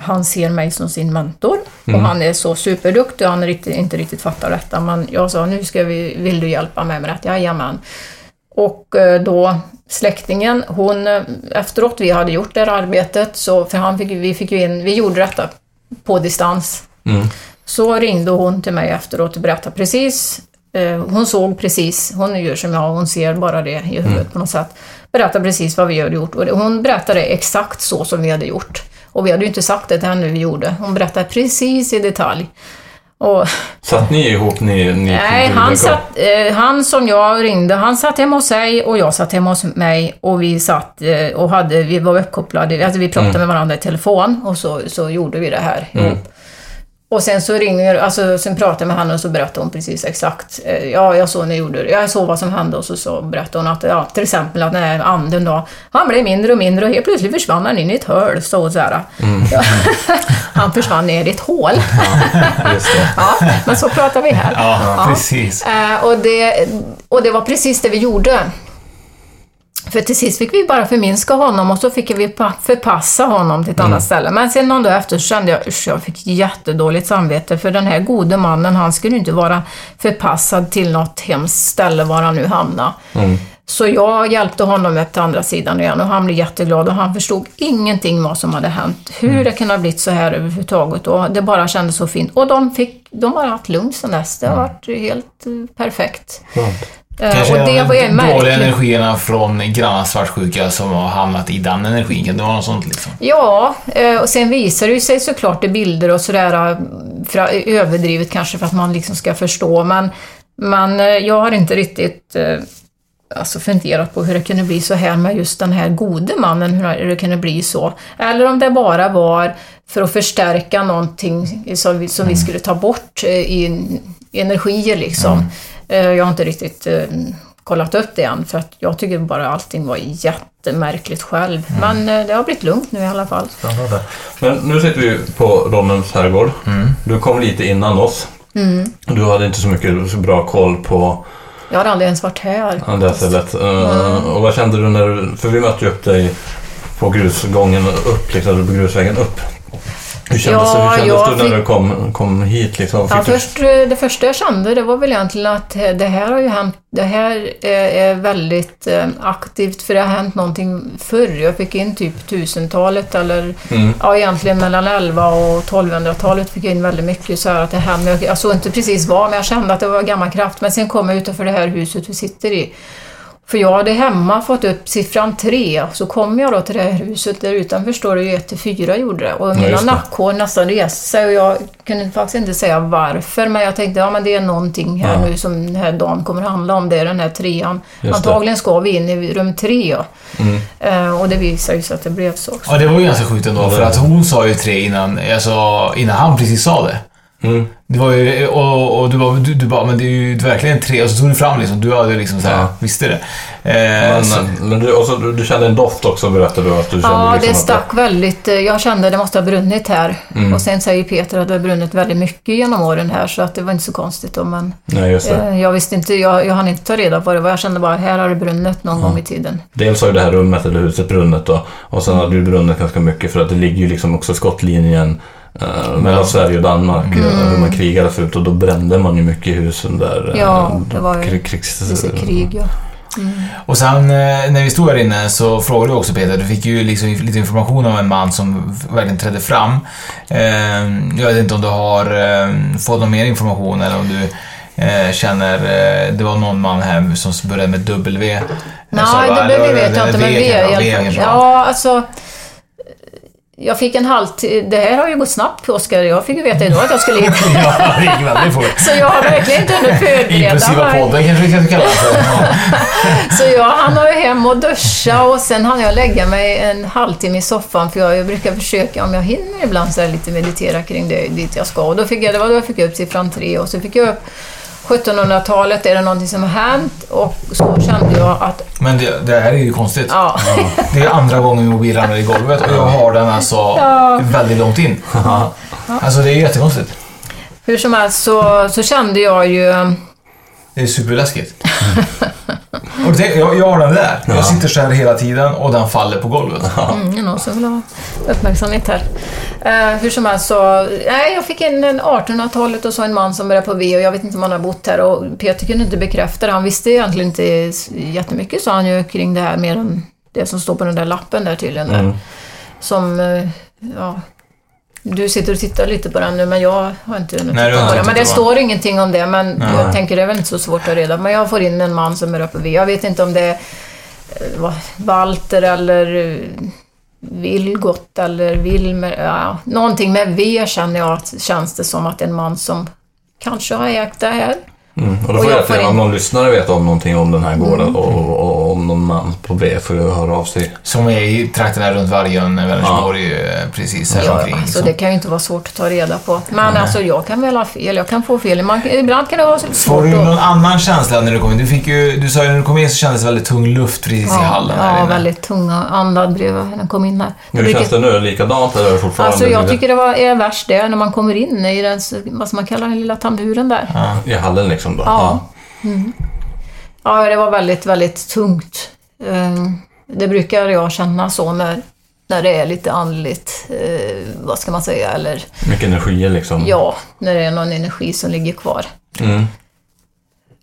han ser mig som sin mentor och han är så superduktig och han riktigt, inte riktigt fattar detta. Men jag sa, nu ska vi, vill du hjälpa mig med detta? Jajamän. Och eh, då släktingen, hon, eh, efteråt vi hade gjort det här arbetet, så, för han fick, vi fick in, vi gjorde detta på distans. Så ringde hon till mig efteråt och berättade precis, eh, hon såg precis, hon gör som jag, hon ser bara det i huvudet på något sätt. Berättade precis vad vi hade gjort och hon berättade exakt så som vi hade gjort. Och vi hade ju inte sagt det till henne vi gjorde. Hon berättade precis i detalj. Och, Satt ni ihop, ni... ni nej, han, satt, eh, han som jag ringde, han satt hemma hos sig och jag satt hemma hos mig och vi satt eh, och hade, vi var uppkopplade, alltså vi pratade med varandra i telefon och så, så gjorde vi det här ihop. Och sen så ringer, alltså sen pratade jag med henne och så berättade hon precis exakt. eh, Ja, jag såg jag gjorde det. Jag såg vad som hände och så, så berättade hon att, ja, till exempel att den här anden då, han blev mindre och mindre och helt plötsligt försvann han in i ett hål. Så, så här. Ja. han försvann ner i ett hål. Just det. Ja, men så pratar vi här. Ja, precis. Eh, och, det, och det var precis det vi gjorde. För till sist fick vi bara förminska honom och så fick vi pa- förpassa honom till ett annat ställe. Men sen någon dag efter kände jag, usch, jag fick jättedåligt samvete för den här gode mannen, han skulle inte vara förpassad till något hemskt ställe var han nu hamnade. Så jag hjälpte honom upp till andra sidan igen och han blev jätteglad och han förstod ingenting vad som hade hänt. Hur det kunde ha blivit så här överhuvudtaget och det bara kändes så fint. Och de fick, de har haft lugnt sedan dess. Det har varit helt eh, perfekt. Eh, Kanske och det var ju de dåliga energierna från grannars svartsjuka som har hamnat i den energin. Kan det vara något sånt liksom? Ja, eh, och sen visar det sig såklart i bilder och sådär, eh, överdrivet kanske för att man liksom ska förstå, men, men eh, jag har inte riktigt eh, alltså funderat på hur det kunde bli så här med just den här gode mannen, hur det kunde bli så. Eller om det bara var för att förstärka någonting som vi, som vi skulle ta bort eh, i energier liksom. Eh, Jag har inte riktigt eh, kollat upp det än, för att jag tycker bara allting var jättemärkligt själv. Men eh, det har blivit lugnt nu i alla fall. Men nu sitter vi på Ronnens herrgård. Du kom lite innan oss. Du hade inte så mycket så bra koll på Jag har aldrig ens varit här. ja, det här stället. Eh, Och vad kände du när du... För vi mötte ju upp dig på grusgången upp, liksom, på grusvägen upp. Hur kändes, Ja, hur kändes du när fick- du kom, kom hit liksom? Ja, först, eh, det första jag kände det var väl egentligen att eh, det här har ju hänt, det här är, är väldigt eh, aktivt för det har hänt någonting förr. Jag fick in typ 1000-talet eller ja egentligen mellan 11 och 1200-talet fick jag in väldigt mycket så här att det hände. Jag såg inte precis vad men jag kände att det var gammal kraft. Men sen kom jag utanför det här huset vi sitter i. För jag hade hemma fått upp siffran 3, så kom jag då till det här huset där utanför står det ju 1 till 4 gjorde det. Och mina just det. nackhår nästan reste sig och jag kunde faktiskt inte säga varför, men jag tänkte ja men det är någonting här Ja. nu som den här dagen kommer handla om, det är den här trean. Just det. Antagligen ska vi in i rum 3 ja. Mm. Eh, och det visar ju sig att det blev så också. Ja, det var ju ganska sjukt ändå, för att hon sa ju tre innan, alltså, innan han precis sa det. Mm. Det var ju, och, och du, bara, du, du bara, men det är ju verkligen tre, och så tog du fram liksom, du hade liksom såhär, Ja. visste det. Eh, Men, så, men du, och så, du, du kände en doft också berättade du att du kände Ja, liksom det att stack väldigt. eh, Jag kände att det måste ha brunnit här. Mm. Och sen säger Peter att det har brunnit väldigt mycket genom åren här, så att det var inte så konstigt då, men Nej, just det. eh, jag visste inte, jag, jag hann inte ta reda på det. Jag kände bara, här har det brunnit någon gång i tiden. Dels har ju det här rummet eller huset brunnit då. Och sen hade det ju brunnit ganska mycket för att det ligger ju liksom också skottlinjen eh, mellan Sverige och Danmark. eh, Hur man krigade förut och då brände man ju mycket i husen där. eh, Ja, det var ju krig, krigs, krig, ja. Och sen eh, när vi stod här inne så frågade du också Peter, du fick ju liksom lite information om en man som verkligen trädde fram. Jag vet inte om du har fått någon mer information eller om du känner, det var någon man här som började med W. Nej, Så, det, det, eller- vet jag inte, men V. Ja, alltså... Jag fick en halvtimme... Det här har ju gått snabbt, Oskar. Jag fick ju veta idag att jag skulle hit. Ja, det gick väldigt fort. Så jag har verkligen inte hunnit förbereda Impulsiva mig. podden kanske vi kan kalla det. Så jag hann ju hem och duscha och sen hann jag lägga mig en halvtimme i soffan för jag, jag brukar försöka, om jag hinner ibland, så lite meditera kring det dit jag ska. Och då fick jag, det var då jag fick upp siffran 3 och så fick jag upp 1700-talet, är det någonting som har hänt? Och så kände jag att, Men det, det här är ju konstigt. ja, Det är andra gången mobil ramlar i golvet och jag har den alltså Ja. väldigt långt in. Alltså det är jättekonstigt. hur som helst så, så kände jag ju... Det är superläskigt. Och det, jag, jag har den där. Jag sitter så här hela tiden och den faller på golvet. Mm, det är någon som vill ha uppmärksamhet här. Eh, hur som helst så, nej, jag fick in en 1800-talet och så en man som började på V och jag vet inte om han har bott här och Peter kunde inte bekräfta det. Han visste egentligen inte jättemycket sa han ju kring det här mer än det som står på den där lappen där tydligen. Där. Som, eh, ja, du sitter och tittar lite på den nu men jag har inte hunnit Nej, titta på den. Men det står ingenting om det men Nej. jag tänker det är väl inte så svårt att reda. Men jag får in en man som är på V. Jag vet inte om det är eh, Walter eller eh, Vilgot eller Wilmer. Ja, någonting med V känner jag känns det som att en man som kanske har ägt det här. Mm. Och då Och får jag jag får om någon lyssnare vet om någonting om den här gården och, och, och om någon man på B får ju höra av sig. Som är i trakterna runt Vargön, Vänersborg, eh, precis här Ja, omkring. alltså, så. det kan ju inte vara svårt att ta reda på. Men alltså jag kan väl ha fel, jag kan få fel. Man, ibland kan det vara så Får svårt du någon annan känsla när du kom in? Du, fick ju, du sa ju när du kom in så kändes det väldigt tung luft precis i hallen ja, inne. väldigt tunga andad bredvid när den kom in här. Hur känns det nu? Likadant eller fortfarande? Alltså jag tycker det var, är värst det när man kommer in i den, vad man kalla den lilla tamburen där. I hallen liksom då? Ja. Ja, det var väldigt, väldigt tungt. Ehm, Det brukar jag känna så när, när det är lite andligt, eh, vad ska man säga, eller Mycket energier liksom? ja, när det är någon energi som ligger kvar. Mm.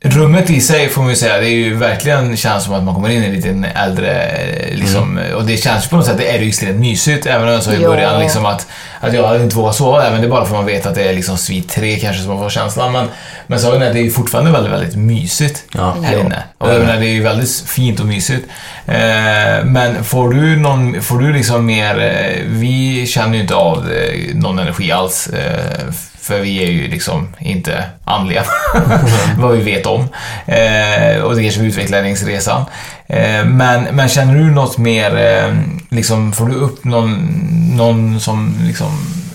Rummet i sig får man ju säga, det är ju verkligen känns som att man kommer in i en liten äldre, eh, liksom, och det känns på något sätt, det är ju extremt mysigt, även om jag sa i Ja. början liksom att, att jag hade inte vågat sova där, men det är bara för att man vet att det är liksom svit 3 kanske som man får känslan, men, men är att det är ju fortfarande väldigt, väldigt mysigt Ja. här inne. Och jag menar, det är ju väldigt fint och mysigt. Eh, men får du någon, får du liksom mer, eh, vi känner ju inte av eh, någon energi alls, eh, för vi är ju liksom inte andliga, vad vi vet om. Eh, och det kanske vi utvecklar längs resan. Eh, men, men känner du något mer, eh, liksom, får du upp någon, någon som liksom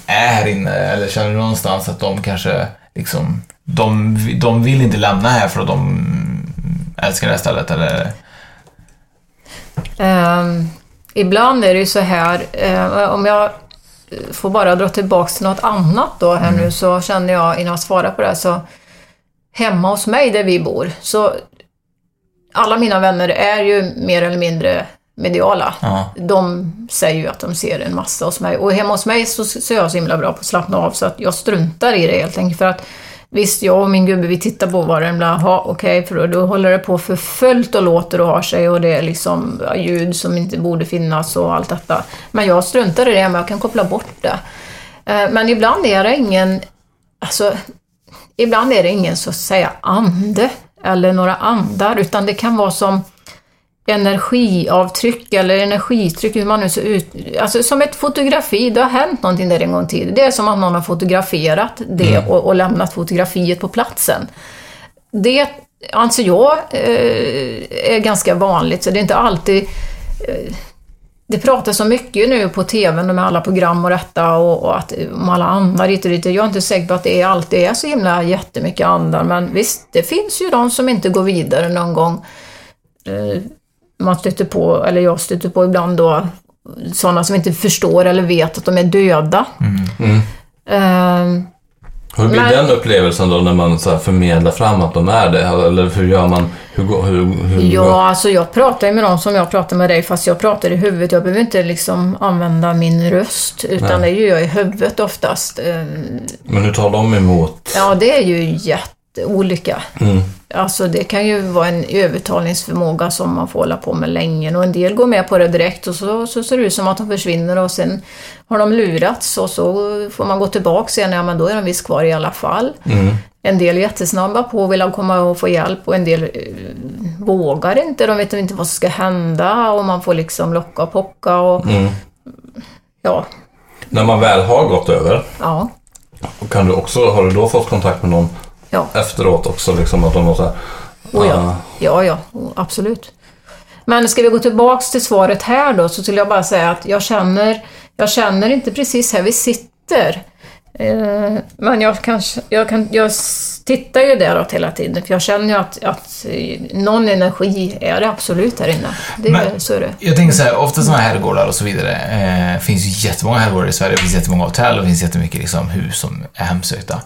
är här inne? Eller känner du någonstans att de kanske liksom, de, de vill inte lämna här för att de älskar det här stället? Eller? Um, ibland är det ju så här, eh, om jag får bara dra tillbaks till något annat då här nu så känner jag innan jag svarar på det här så hemma hos mig där vi bor så alla mina vänner är ju mer eller mindre mediala. Ja. De säger ju att de ser en massa hos mig och hemma hos mig så, så är jag så himla bra på att slappna av så att jag struntar i det helt enkelt för att Visst, jag och min gubbe vi tittar på varandra, jaha okej, okay, okej, för då, då håller det på för fullt och låter och har sig och det är liksom ja, ljud som inte borde finnas och allt detta. Men jag struntar i det, men jag kan koppla bort det. Eh, men ibland är det ingen, alltså, ibland är det ingen så att säga ande eller några andar, utan det kan vara som energiavtryck eller energitryck, hur man nu ser ut. Alltså som ett fotografi, det har hänt någonting där en gång tid. Det är som att någon har fotograferat det och, och lämnat fotografiet på platsen. Det anser jag eh, är ganska vanligt, så det är inte alltid eh, det pratas så mycket nu på TV med alla program och detta och, och att om alla andar hit och dit. Jag är inte säker på att det alltid är så himla jättemycket andar, men visst, det finns ju de som inte går vidare någon gång. Man stöter på, eller jag stöter på ibland då, sådana som inte förstår eller vet att de är döda. Mm. Eh, Hur blir Men- den upplevelsen då när man så här förmedlar fram att de är det? Eller hur gör man? Hur, hur, hur, Ja, alltså jag pratar ju med dem som jag pratar med dig, fast jag pratar i huvudet. Jag behöver inte liksom använda min röst, utan det gör jag i huvudet oftast. Eh, Men hur tar de emot? Ja, det är ju jätte olika. Mm. Alltså det kan ju vara en övertalningsförmåga som man får hålla på med länge och en del går med på det direkt och så, så ser det ut som att de försvinner och sen har de lurats och så får man gå tillbaka igen, ja men då är de visst kvar i alla fall. Mm. En del är jättesnabba på och vill komma och få hjälp och en del eh, vågar inte, de vet inte vad som ska hända och man får liksom locka och pocka och Mm. ja, När man väl har gått över, ja, kan du också, har du då fått kontakt med någon ja. efteråt också? Liksom, att de var så här, Oh ja. ah, ja, ja, absolut. Men ska vi gå tillbaks till svaret här då, så skulle jag bara säga att jag känner, jag känner inte precis här vi sitter. Eh, men jag, kanske, jag, kan, jag tittar ju däråt hela tiden, för jag känner ju att, att eh, någon energi är det absolut här inne. Det, Men- så är det. Jag tänker så här, ofta sådana här herrgårdar och så vidare. Eh, finns ju jättemånga herrgårdar i Sverige. Det finns jättemånga hotell och det finns jättemycket liksom, hus som är hemsökta.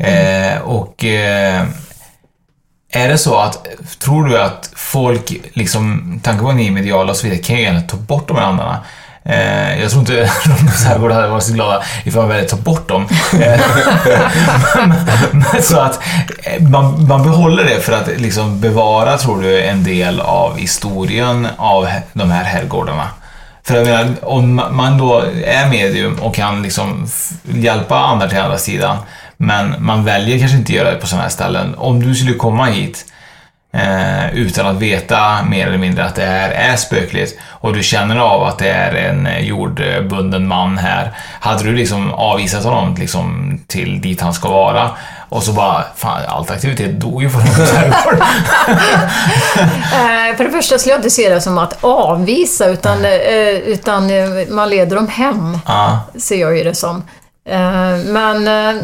Eh, och eh, är det så att, tror du att folk, liksom, tanke på att mediala och så vidare, kan ju gärna ta bort de här andarna. Eh, jag tror inte Rondos herrgård hade varit så glada ifall man väljer att ta bort dem. Eh, men, men, så att eh, man, man behåller det för att liksom bevara, tror du, en del av historien av de här herrgårdarna. För jag menar, om man då är medium och kan liksom hjälpa andra till andra sidan, men man väljer kanske inte göra det på sådana här ställen. Om du skulle komma hit eh, utan att veta mer eller mindre att det här är spökligt och du känner av att det är en eh, jordbunden man här. Hade du liksom avvisat honom liksom till dit han ska vara och så bara, fan allt aktivitet dog ju Rondos herrgård. Eh, för det första skulle jag inte se det som att avvisa, utan, eh, utan eh, man leder dem hem. Ja. ser jag ju det som. Eh, Men eh,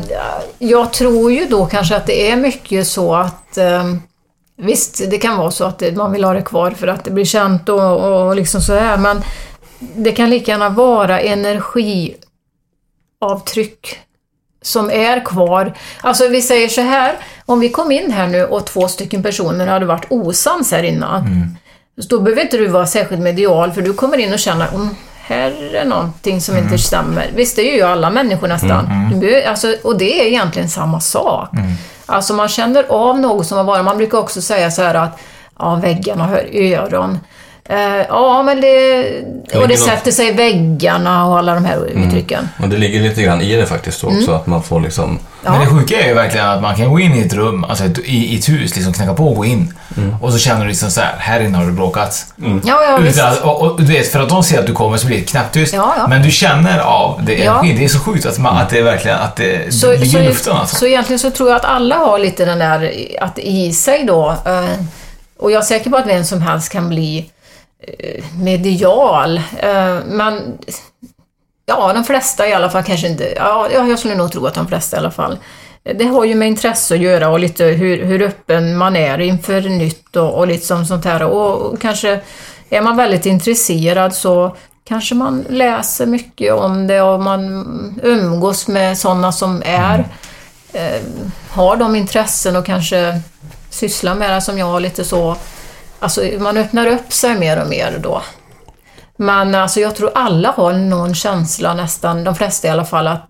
jag tror ju då kanske att det är mycket så att eh, Visst, det kan vara så att man vill ha det kvar för att det blir känt och, och liksom så här, men det kan lika gärna vara energiavtryck som är kvar. Alltså vi säger så här, om vi kom in här nu och två stycken personer hade varit osams här innan, så då behöver inte du vara särskilt medial för du kommer in och känner mm, här är någonting som inte stämmer. Visst, det är ju alla människor nästan. Du behöver, alltså, och det är egentligen samma sak. Alltså man känner av något som har varit. Man brukar också säga så här att ja, väggarna hör öron. Eh, ja, men det... Och det sätter sig i väggarna och alla de här uttrycken. och det ligger lite grann i det faktiskt också, Mm. att man får liksom... Men det sjuka är ju verkligen att man kan gå in i ett rum, alltså ett, i, i ett hus, liksom knacka på och gå in. Och så känner du liksom så här, här inne har det bråkat. Ja, ja, visst. Att, och, och, du vet, för att de ser att du kommer så blir det knäpptyst. Ja, ja. Men du känner av det Ja. energin. Det är så sjukt att, man, att det verkligen att det Så, ligger så, i luften alltså. så egentligen så tror jag att alla har lite den där att i sig då. eh, Och jag är säker på att vem som helst kan bli Eh, medial. Eh, men ja, de flesta i alla fall kanske inte... Ja, jag skulle nog tro att de flesta i alla fall. Det har ju med intresse att göra och lite hur, hur öppen man är inför nytt och, och lite som sånt här. Och, och kanske är man väldigt intresserad så kanske man läser mycket om det och man umgås med sådana som är eh, har de intressen och kanske sysslar med det som jag, lite så. Alltså man öppnar upp sig mer och mer då. Men alltså jag tror alla har någon känsla nästan, de flesta i alla fall, att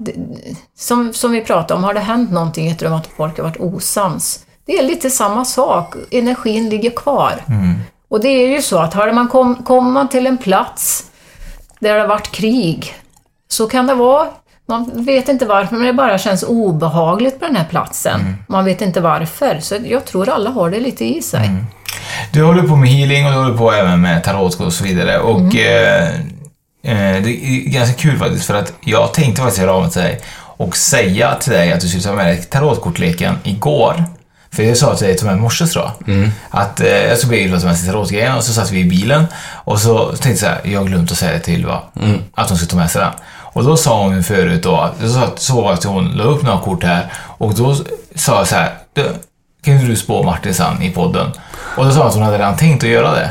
som, som vi pratade om, har det hänt någonting i ett rum att folk har varit osams? Det är lite samma sak, energin ligger kvar. Och det är ju så att har man kom, kommer man till en plats där det har varit krig, så kan det vara, man vet inte varför, men det bara känns obehagligt på den här platsen. Man vet inte varför. Så jag tror alla har det lite i sig. Du håller på med healing och du håller på även med tarotkort och så vidare. Och Mm. eh, eh, det är ganska kul faktiskt för att jag tänkte faktiskt höra av mig till dig och säga till dig att du skulle ta med dig tarotkortleken igår. För jag sa till dig till mig i morse tror jag. Att eh, jag skulle be Ylva ta med sig tarotgrejen och så satt vi i bilen och så tänkte jag så här, jag har glömt att säga det till Ylva. Att hon ska ta med sig den. Och då sa hon förut då, jag så- såg att hon la upp några kort här och då sa jag så här, "Du, kan inte du spå Martin sen i podden? Och då sa hon att hon hade redan tänkt att göra det.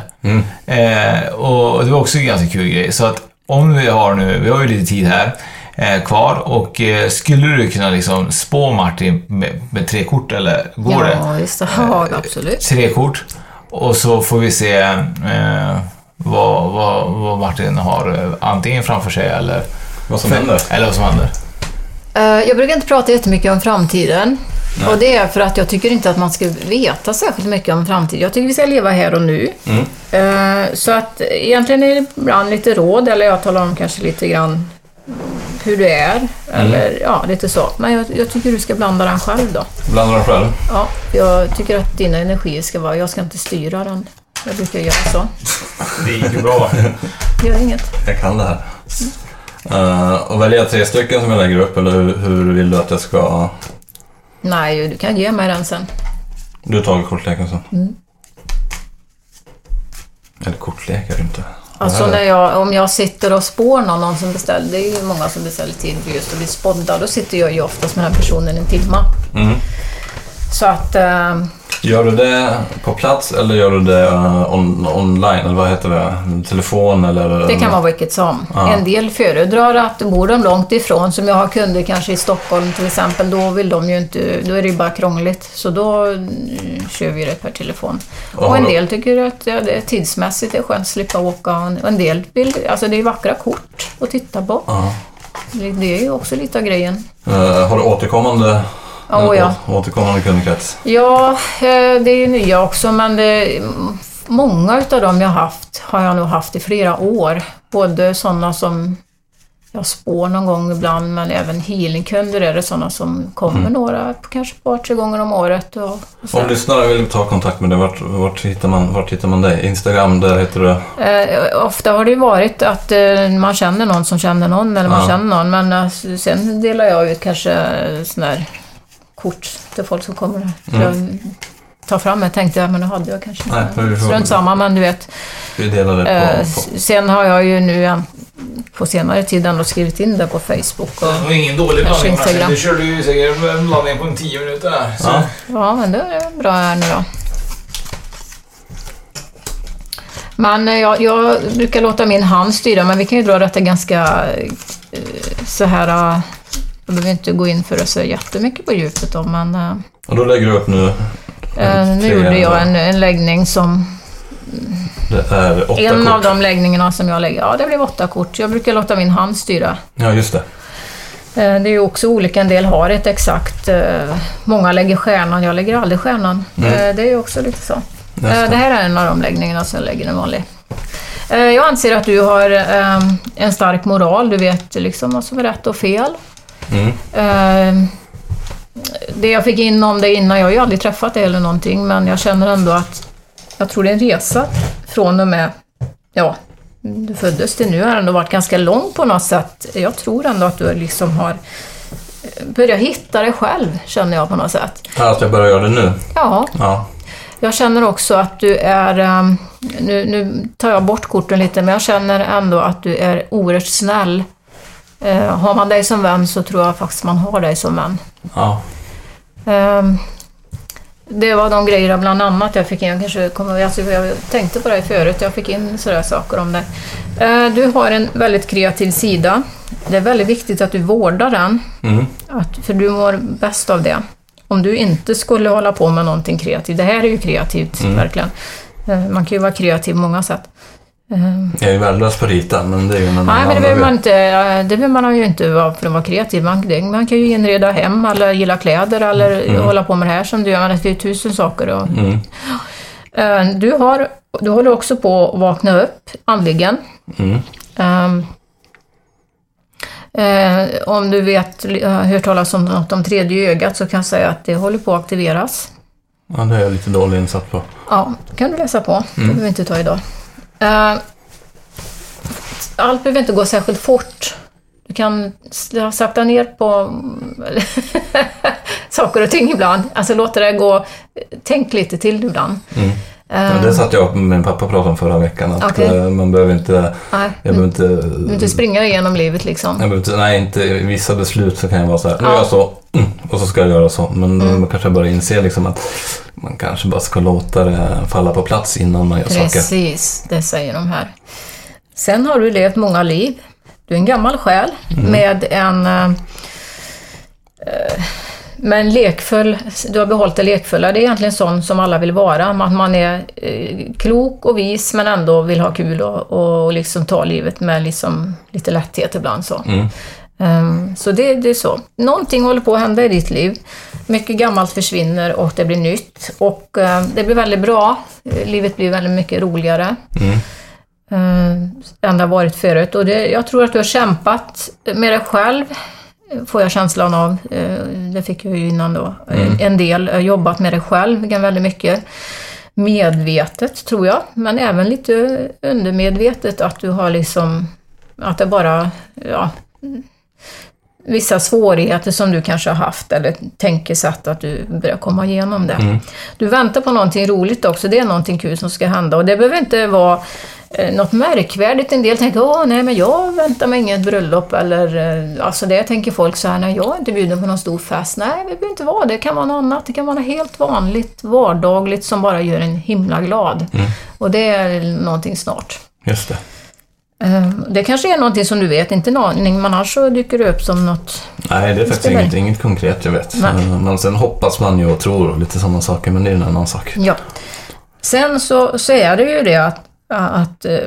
Eh, och det var också en ganska kul grej. Så att om vi har nu, vi har ju lite tid här eh, kvar och eh, skulle du kunna liksom spå Martin med, med tre kort eller går det? Ja, visst. Ja, absolut. Tre kort. Och så får vi se eh, vad, vad, vad Martin har eh, antingen framför sig eller Vad som händer. Eller vad som händer. Eh, Jag brukar inte prata jättemycket om framtiden. Nej. Och det är för att jag tycker inte att man ska veta särskilt mycket om framtiden. Jag tycker vi ska leva här och nu. Mm. Eh, Så att egentligen är det ibland lite råd, eller jag talar om kanske lite grann hur du är. Mm. Eller ja, lite så. Men jag, jag tycker du ska blanda den själv då. Blanda den själv. Ja, jag tycker att dina energier ska vara, jag ska inte styra den. Jag brukar göra så. Det gick ju bra. Gör inget. Jag kan det här. Uh, och välja tre stycken som jag lägger upp, eller hur, hur vill du att jag ska... Nej, du kan ge mig den sen. Du tar kortleken så. Mm. Eller kortlek är det inte. Alltså här när är- jag, om jag sitter och spår någon, någon som beställer, det är ju många som beställer tid just att bli spådda, då sitter jag ju oftast med den personen en timme. Mm. Så att, eh, Gör du det på plats eller gör du det eh, on, online? Eller vad heter det? Telefon eller? det kan vara vilket som. Ja. En del föredrar att bor de långt ifrån, som jag har kunder kanske i Stockholm till exempel, då vill de ju inte, då är det ju bara krångligt. Så då mm, kör vi det per telefon. Ja, Och en del tycker att ja, det är tidsmässigt är skönt att slippa åka. Och en del vill, alltså det är vackra kort att titta på. Ja. Det är ju också lite av grejen. Eh, har du återkommande, Ja, ja. återkommande kundkrets? Ja, eh, det är ju nya också, men det, många utav dem jag haft har jag nog haft i flera år. Både sådana som jag spår någon gång ibland, men även healingkunder är det sådana som kommer Mm. några, kanske ett par, tre gånger om året. Och, och. Om lyssnare vill ta kontakt med dig, vart, vart, hittar man, vart hittar man dig? Instagram, där heter du... Eh, ofta har det ju varit att eh, man känner någon som känner någon, eller man Ja. känner någon, men eh, sen delar jag ut kanske sådana här kort till folk som kommer. Mm. Tar fram det tänkte jag, men det hade jag kanske får- Strunt samma, men du vet. Vi delar det Eh, på... på. Sen har jag ju nu på senare tid ändå skrivit in det på Facebook. Och, Det var ingen dålig blandning. Instagram. Du körde ju säkert en blandning på en 10 minuter där. Så. Ja. ja, men det är bra här nu då. Men eh, jag, jag brukar låta min hand styra, men vi kan ju dra detta ganska eh, så här... eh, Jag behöver inte gå in för det så jättemycket på djupet då, men eh, Och då lägger du upp nu... eh, nu gjorde jag en, en läggning som... Det är åtta En kort. av de läggningarna som jag lägger, ja det blev åtta kort. Jag brukar låta min hand styra. Ja, just det. Eh, Det är ju också olika, en del har ett exakt, eh, många lägger stjärnan, jag lägger aldrig stjärnan. Mm. Eh, Det är ju också lite så. Eh, det. Här är en av de läggningarna som jag lägger en vanlig. Eh, Jag anser att du har eh, en stark moral, du vet liksom vad som är rätt och fel. Mm. Eh, Det jag fick in om det innan, jag har ju aldrig träffat dig eller någonting, men jag känner ändå att jag tror det är en resa från och med, ja, du föddes till nu har ändå varit ganska lång på något sätt. Jag tror ändå att du liksom har eh, börjat hitta dig själv, känner jag på något sätt. Att jag börjar göra det nu? Ja, Ja. jag känner också att du är, ehm, nu, nu tar jag bort korten lite, men jag känner ändå att du är oerhört snäll. Eh, har man dig som vän så tror jag faktiskt man har dig som vän. Ja. Ehm, det var de grejerna bland annat jag fick in. Kanske kommer, alltså jag tänkte på det förut, jag fick in sådär saker om det. Eh, du har en väldigt kreativ sida. Det är väldigt viktigt att du vårdar den, Mm. att, för du mår bäst av det. Om du inte skulle hålla på med någonting kreativt, det här är ju kreativt, Mm. verkligen. Eh, man kan ju vara kreativ på många sätt. Ehm, Jag är ju värdelös på att rita, men det är ju en annan Nej, men det behöver man inte, eh, det behöver man ju inte vara för att vara kreativ. Man, det- man kan ju inreda hem eller gilla kläder eller Mm. hålla på med det här som du gör. Det är ju tusen saker. Och, Mm. Eh, du, har, du håller också på att vakna upp andligen. Mm. Ehm, eh, om du vet, har hört talas om något om tredje ögat så kan jag säga att det håller på att aktiveras. Ja, det är jag lite dålig insatt på. Ja, det kan du läsa på. Det Mm. behöver vi inte ta idag. Uh, allt behöver inte gå särskilt fort. Du kan sakta ner på saker och ting ibland. Alltså låta det gå... Eh, tänk lite till ibland. Mm. Ja, det satt jag och min pappa pratade om förra veckan. Att Okej. eh, man behöver inte... nej, Jag behöver inte... du inte springa igenom livet liksom. Jag inte, nej, inte vissa beslut så kan jag vara så här, nu Ja. gör jag så, mm, och så ska jag göra så. Men Mm. man kanske börjar inse liksom att man kanske bara ska låta det falla på plats innan man gör saker. Precis, det säger de här. Sen har du levt många liv. Du är en gammal själ Mm. med en eh, eh, med en lekfull, du har behållit det lekfulla. Det är egentligen sån som alla vill vara. Att man är eh, klok och vis men ändå vill ha kul och, och liksom ta livet med liksom lite lätthet ibland. Så. Mm. Ehm, Så det, det är så. Någonting håller på att hända i ditt liv. Mycket gammalt försvinner och det blir nytt. Och eh, det blir väldigt bra. Livet blir väldigt mycket roligare. Eh, än det har varit förut. Och det, jag tror att du har kämpat med dig själv, får jag känslan av. Eh, Det fick jag ju innan då. En- En del. eh, Jobbat med dig själv väldigt mycket. Medvetet, tror jag. Men även lite undermedvetet att du har liksom... Att det bara... Ja, vissa svårigheter som du kanske har haft eller tänkesätt att du börjar komma igenom det. Du väntar på någonting roligt också, det är någonting kul som ska hända och det behöver inte vara eh, något märkvärdigt. En del tänker åh nej men jag väntar mig inget bröllop eller eh, alltså det tänker folk så här, nej jag är inte bjuden på någon stor fest. Nej, det behöver inte vara det. Det kan vara något annat. Det kan vara något helt vanligt, vardagligt som bara gör en himla glad. Och det är någonting snart. Just det. Eh, Det kanske är någonting som du vet, inte en aning, men annars så dyker det upp som något Nej, det är faktiskt inget, inget konkret jag vet. Nej. Men sen hoppas man ju och tror och lite sådana saker, men det är en annan sak. Ja. Sen så, så är det ju det att, att eh,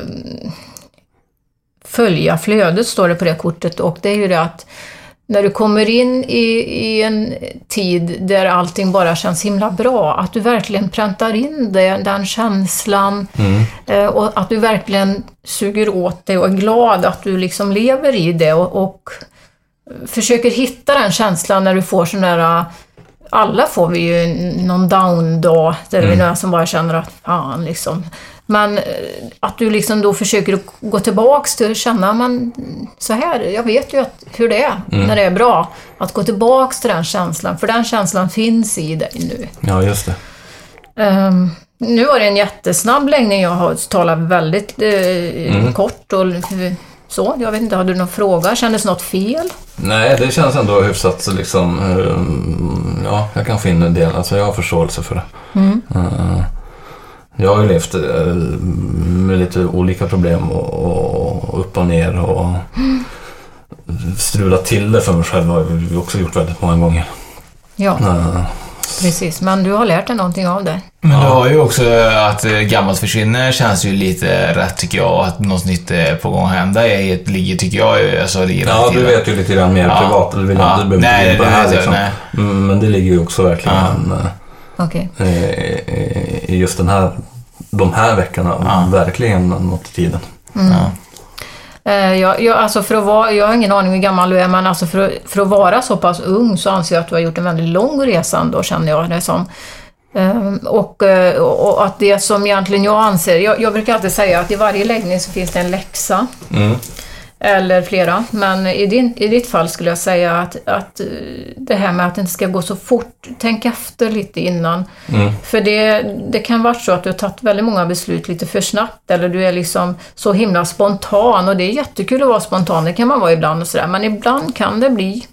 följa flödet, står det på det kortet, och det är ju det att när du kommer in i, i en tid där allting bara känns himla bra, att du verkligen präntar in det, den känslan eh, och att du verkligen suger åt det och är glad att du liksom lever i det och, och försöker hitta den känslan när du får sån där alla får vi ju någon down-dag där vi är några som bara känner att fan liksom. Men eh, att du liksom då försöker gå tillbaks till att känna, men så här, jag vet ju att, hur det är när det är bra. Att gå tillbaks till den känslan, för den känslan finns i dig nu. Ja, just det. Ehm, nu var det en jättesnabb läggning, jag har talat väldigt eh, kort och så. Jag vet inte, har du någon fråga? Kändes något fel? Nej, det känns ändå hyfsat så liksom... eh, Ja, jag kan in en del. Alltså jag har förståelse för det. Eh, Jag har ju levt eh, med lite olika problem och, och upp och ner och strulat till det för mig själv har vi också gjort väldigt många gånger. Ja, Eh, precis. Men du har lärt dig någonting av det. Men du har ju också att eh, gammalt försvinner känns ju lite rätt tycker jag att något nytt är på gång att hända är, ett- ligger tycker jag ju, alltså rätt Ja, du vet ju lite grann mer Ja. privat. Du vill Ja. inte, du behöver Nej, inte gå in på det det här jag, liksom. nej. Mm, Men det ligger ju också verkligen Ja. Eh, i i just den här, de här veckorna Ja. verkligen något i tiden. Ja. Eh, Jag, jag, alltså för att vara, jag har ingen aning hur gammal du är, men alltså för, att- för att vara så pass ung så anser jag att du har gjort en väldigt lång resa ändå, känner jag det som. Ehm, Och, eh, och att det som egentligen jag anser, jag, jag brukar alltid säga att i varje läggning så finns det en läxa. Mm. Eller flera. Men i, din, i ditt fall skulle jag säga att, att eh, det här med att det inte ska gå så fort, tänk efter lite innan. Mm. För det, det kan vara så att du har tagit väldigt många beslut lite för snabbt eller du är liksom så himla spontan och det är jättekul att vara spontan, det kan man vara ibland och sådär. Men ibland kan det bli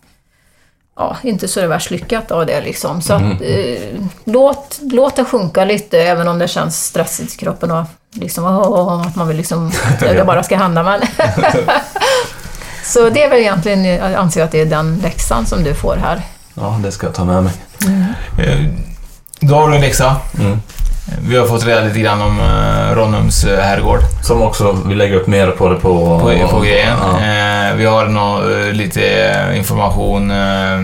ja, inte så det värst lyckat av det liksom. Så att, eh, låt, låt det sjunka lite även om det känns stressigt i kroppen och liksom, åh, att man vill liksom, det bara ska hända. Men så det är väl egentligen, jag anser att det är den läxan som du får här. Ja, det ska jag ta med mig. Eh, Då har du en läxa. Mm. Vi har fått reda lite grann om uh, Ronnums eh, herrgård Som också, vi lägger upp mer på det på... på, på grejen. Ja. Eh, vi har nå, eh, lite information eh,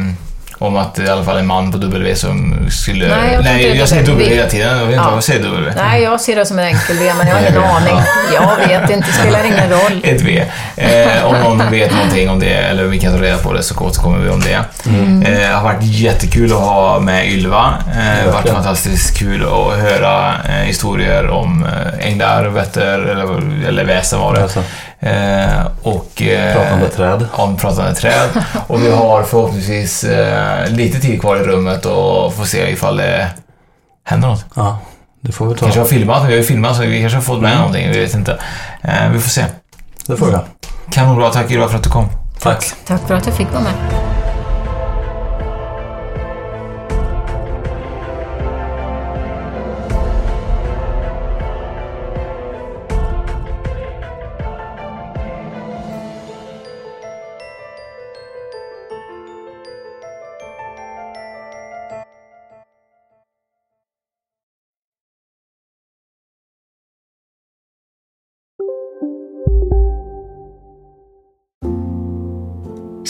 om att det i alla fall en man på W som skulle... Nej, jag Nej jag säger W hela tiden. Jag vet inte Ja. vad jag säger W. Nej, jag ser det som en enkel V, men jag har ingen aning. Jag vet inte, det spelar ingen roll. Ett V. Eh, om någon vet någonting om det eller vi kan ta reda på det så återkommer vi om det. Mm. Eh, det har varit jättekul att ha med Ylva. Eh, det har varit fantastiskt kul att höra eh, historier om eh, änglar, vätter eller, eller väsen var det. Eh, och, eh, Pratande träd. Om pratande träd. Och vi har förhoppningsvis eh, lite tid kvar i rummet och får se ifall det händer något. Ja, det får vi ta. Kanske har filmat, vi har ju filmat så vi kanske har fått med Mm. någonting, vi vet inte. Vi får se. Det får jag. Kanonbra, tack Ylva för att du kom. Tack. Tack för att jag fick vara med.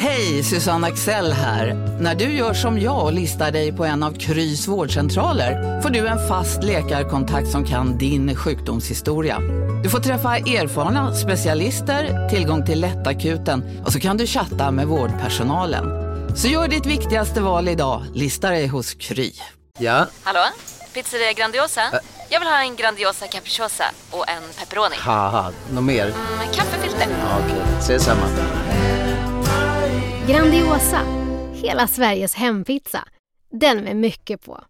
Hej, Susanne Axel här. När du gör som jag och listar dig på en av Krys vårdcentraler får du en fast läkarkontakt som kan din sjukdomshistoria. Du får träffa erfarna specialister, tillgång till lättakuten och så kan du chatta med vårdpersonalen. Så gör ditt viktigaste val idag, lista dig hos Kry. Ja, Hallå? Pizzeria Grandiosa? Jag vill ha en Grandiosa capriciosa och en pepperoni. haha, något mer? Med kaffefilter. Ja, Okej, ses samma. Grandiosa, hela Sveriges hempizza. Den med mycket på.